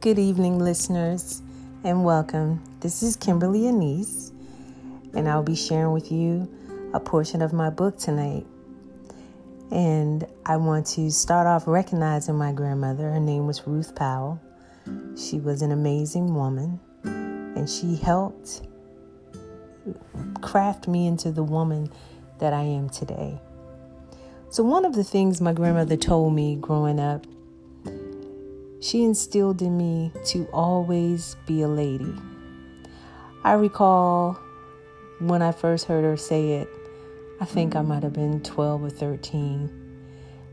Good evening, listeners, and welcome. This is Kimberly Anise, and I'll be sharing with you a portion of my book tonight. And I want to start off recognizing my grandmother. Her name was Ruth Powell. She was an amazing woman, and she helped craft me into the woman that I am today. So, one of the things my grandmother told me growing up, she instilled in me to always be a lady. I recall when I first heard her say it, I think I might have been 12 or 13.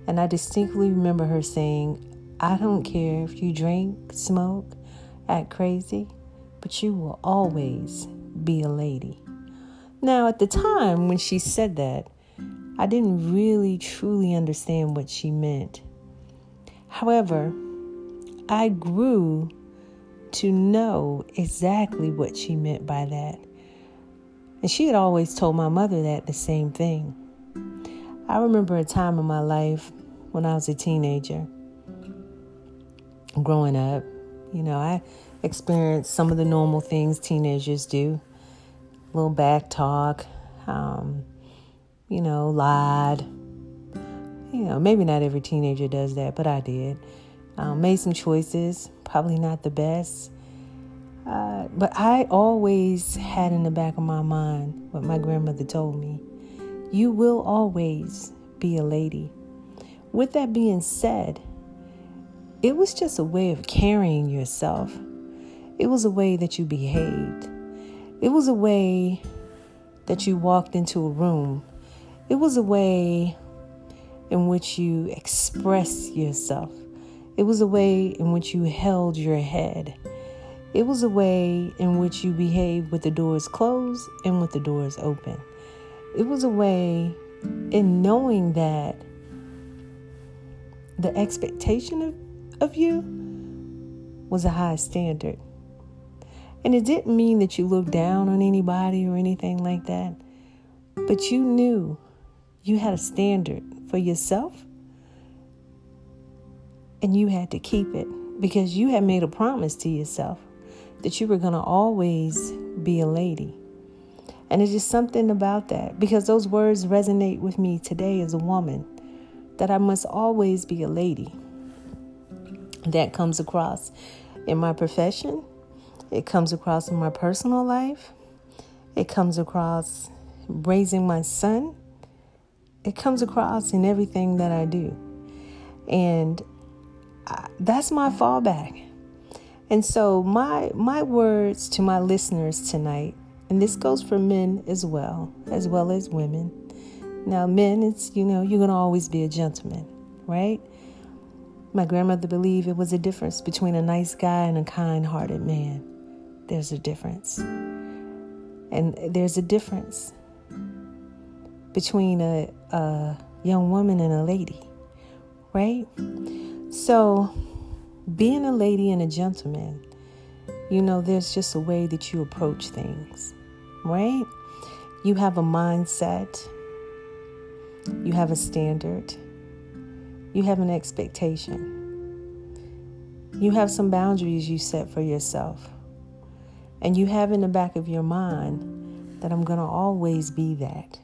And I distinctly remember her saying, I don't care if you drink, smoke, act crazy, but you will always be a lady. Now, at the time when she said that, I didn't really truly understand what she meant. However, I grew to know exactly what she meant by that. And she had always told my mother that the same thing. I remember a time in my life when I was a teenager, growing up, you know, I experienced some of the normal things teenagers do a little back talk, um, you know, lied. You know, maybe not every teenager does that, but I did. Um, made some choices, probably not the best. Uh, but I always had in the back of my mind what my grandmother told me you will always be a lady. With that being said, it was just a way of carrying yourself, it was a way that you behaved, it was a way that you walked into a room it was a way in which you express yourself. It was a way in which you held your head. It was a way in which you behaved with the doors closed and with the doors open. It was a way in knowing that the expectation of, of you was a high standard. And it didn't mean that you looked down on anybody or anything like that, but you knew you had a standard for yourself and you had to keep it because you had made a promise to yourself that you were going to always be a lady. And it's just something about that because those words resonate with me today as a woman that I must always be a lady. That comes across in my profession, it comes across in my personal life, it comes across raising my son it comes across in everything that I do. And I, that's my fallback. And so my my words to my listeners tonight, and this goes for men as well, as well as women. Now, men, it's you know, you're gonna always be a gentleman, right? My grandmother believed it was a difference between a nice guy and a kind-hearted man. There's a difference. And there's a difference between a, a young woman and a lady, right? So, being a lady and a gentleman, you know, there's just a way that you approach things, right? You have a mindset, you have a standard, you have an expectation, you have some boundaries you set for yourself, and you have in the back of your mind that I'm going to always be that.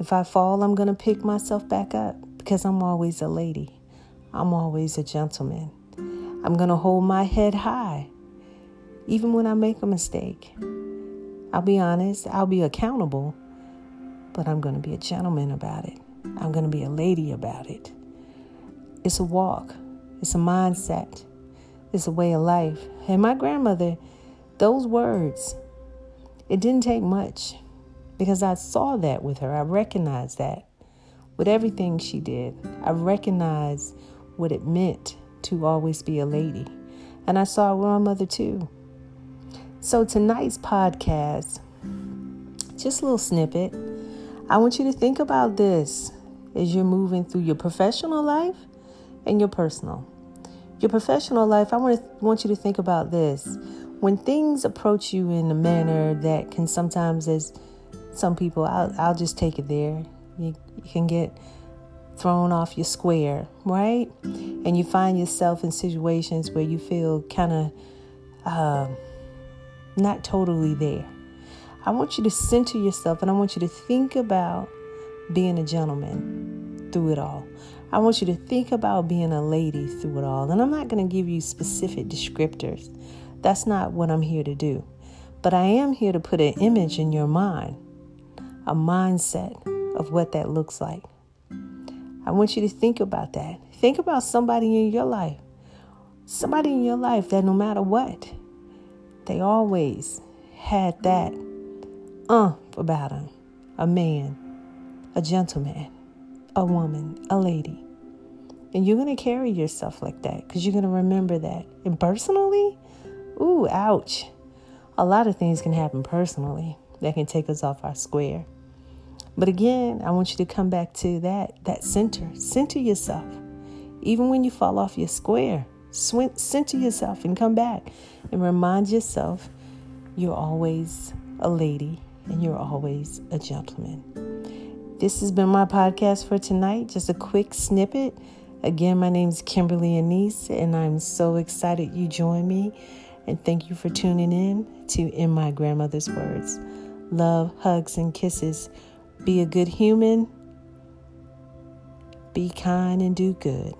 If I fall, I'm going to pick myself back up because I'm always a lady. I'm always a gentleman. I'm going to hold my head high even when I make a mistake. I'll be honest, I'll be accountable, but I'm going to be a gentleman about it. I'm going to be a lady about it. It's a walk, it's a mindset, it's a way of life. And my grandmother, those words, it didn't take much because I saw that with her. I recognized that with everything she did. I recognized what it meant to always be a lady. And I saw it with my mother too. So tonight's podcast, just a little snippet. I want you to think about this as you're moving through your professional life and your personal. Your professional life, I want to want you to think about this. When things approach you in a manner that can sometimes as some people, I'll, I'll just take it there. You, you can get thrown off your square, right? And you find yourself in situations where you feel kind of uh, not totally there. I want you to center yourself and I want you to think about being a gentleman through it all. I want you to think about being a lady through it all. And I'm not going to give you specific descriptors. That's not what I'm here to do. But I am here to put an image in your mind, a mindset of what that looks like. I want you to think about that. Think about somebody in your life. Somebody in your life that no matter what, they always had that umph about them. A man, a gentleman, a woman, a lady. And you're going to carry yourself like that because you're going to remember that. And personally, ooh, ouch. A lot of things can happen personally that can take us off our square. But again, I want you to come back to that that center. Center yourself. Even when you fall off your square, center yourself and come back and remind yourself you're always a lady and you're always a gentleman. This has been my podcast for tonight. Just a quick snippet. Again, my name is Kimberly Anise, and I'm so excited you joined me. And thank you for tuning in to In My Grandmother's Words. Love, hugs, and kisses. Be a good human. Be kind and do good.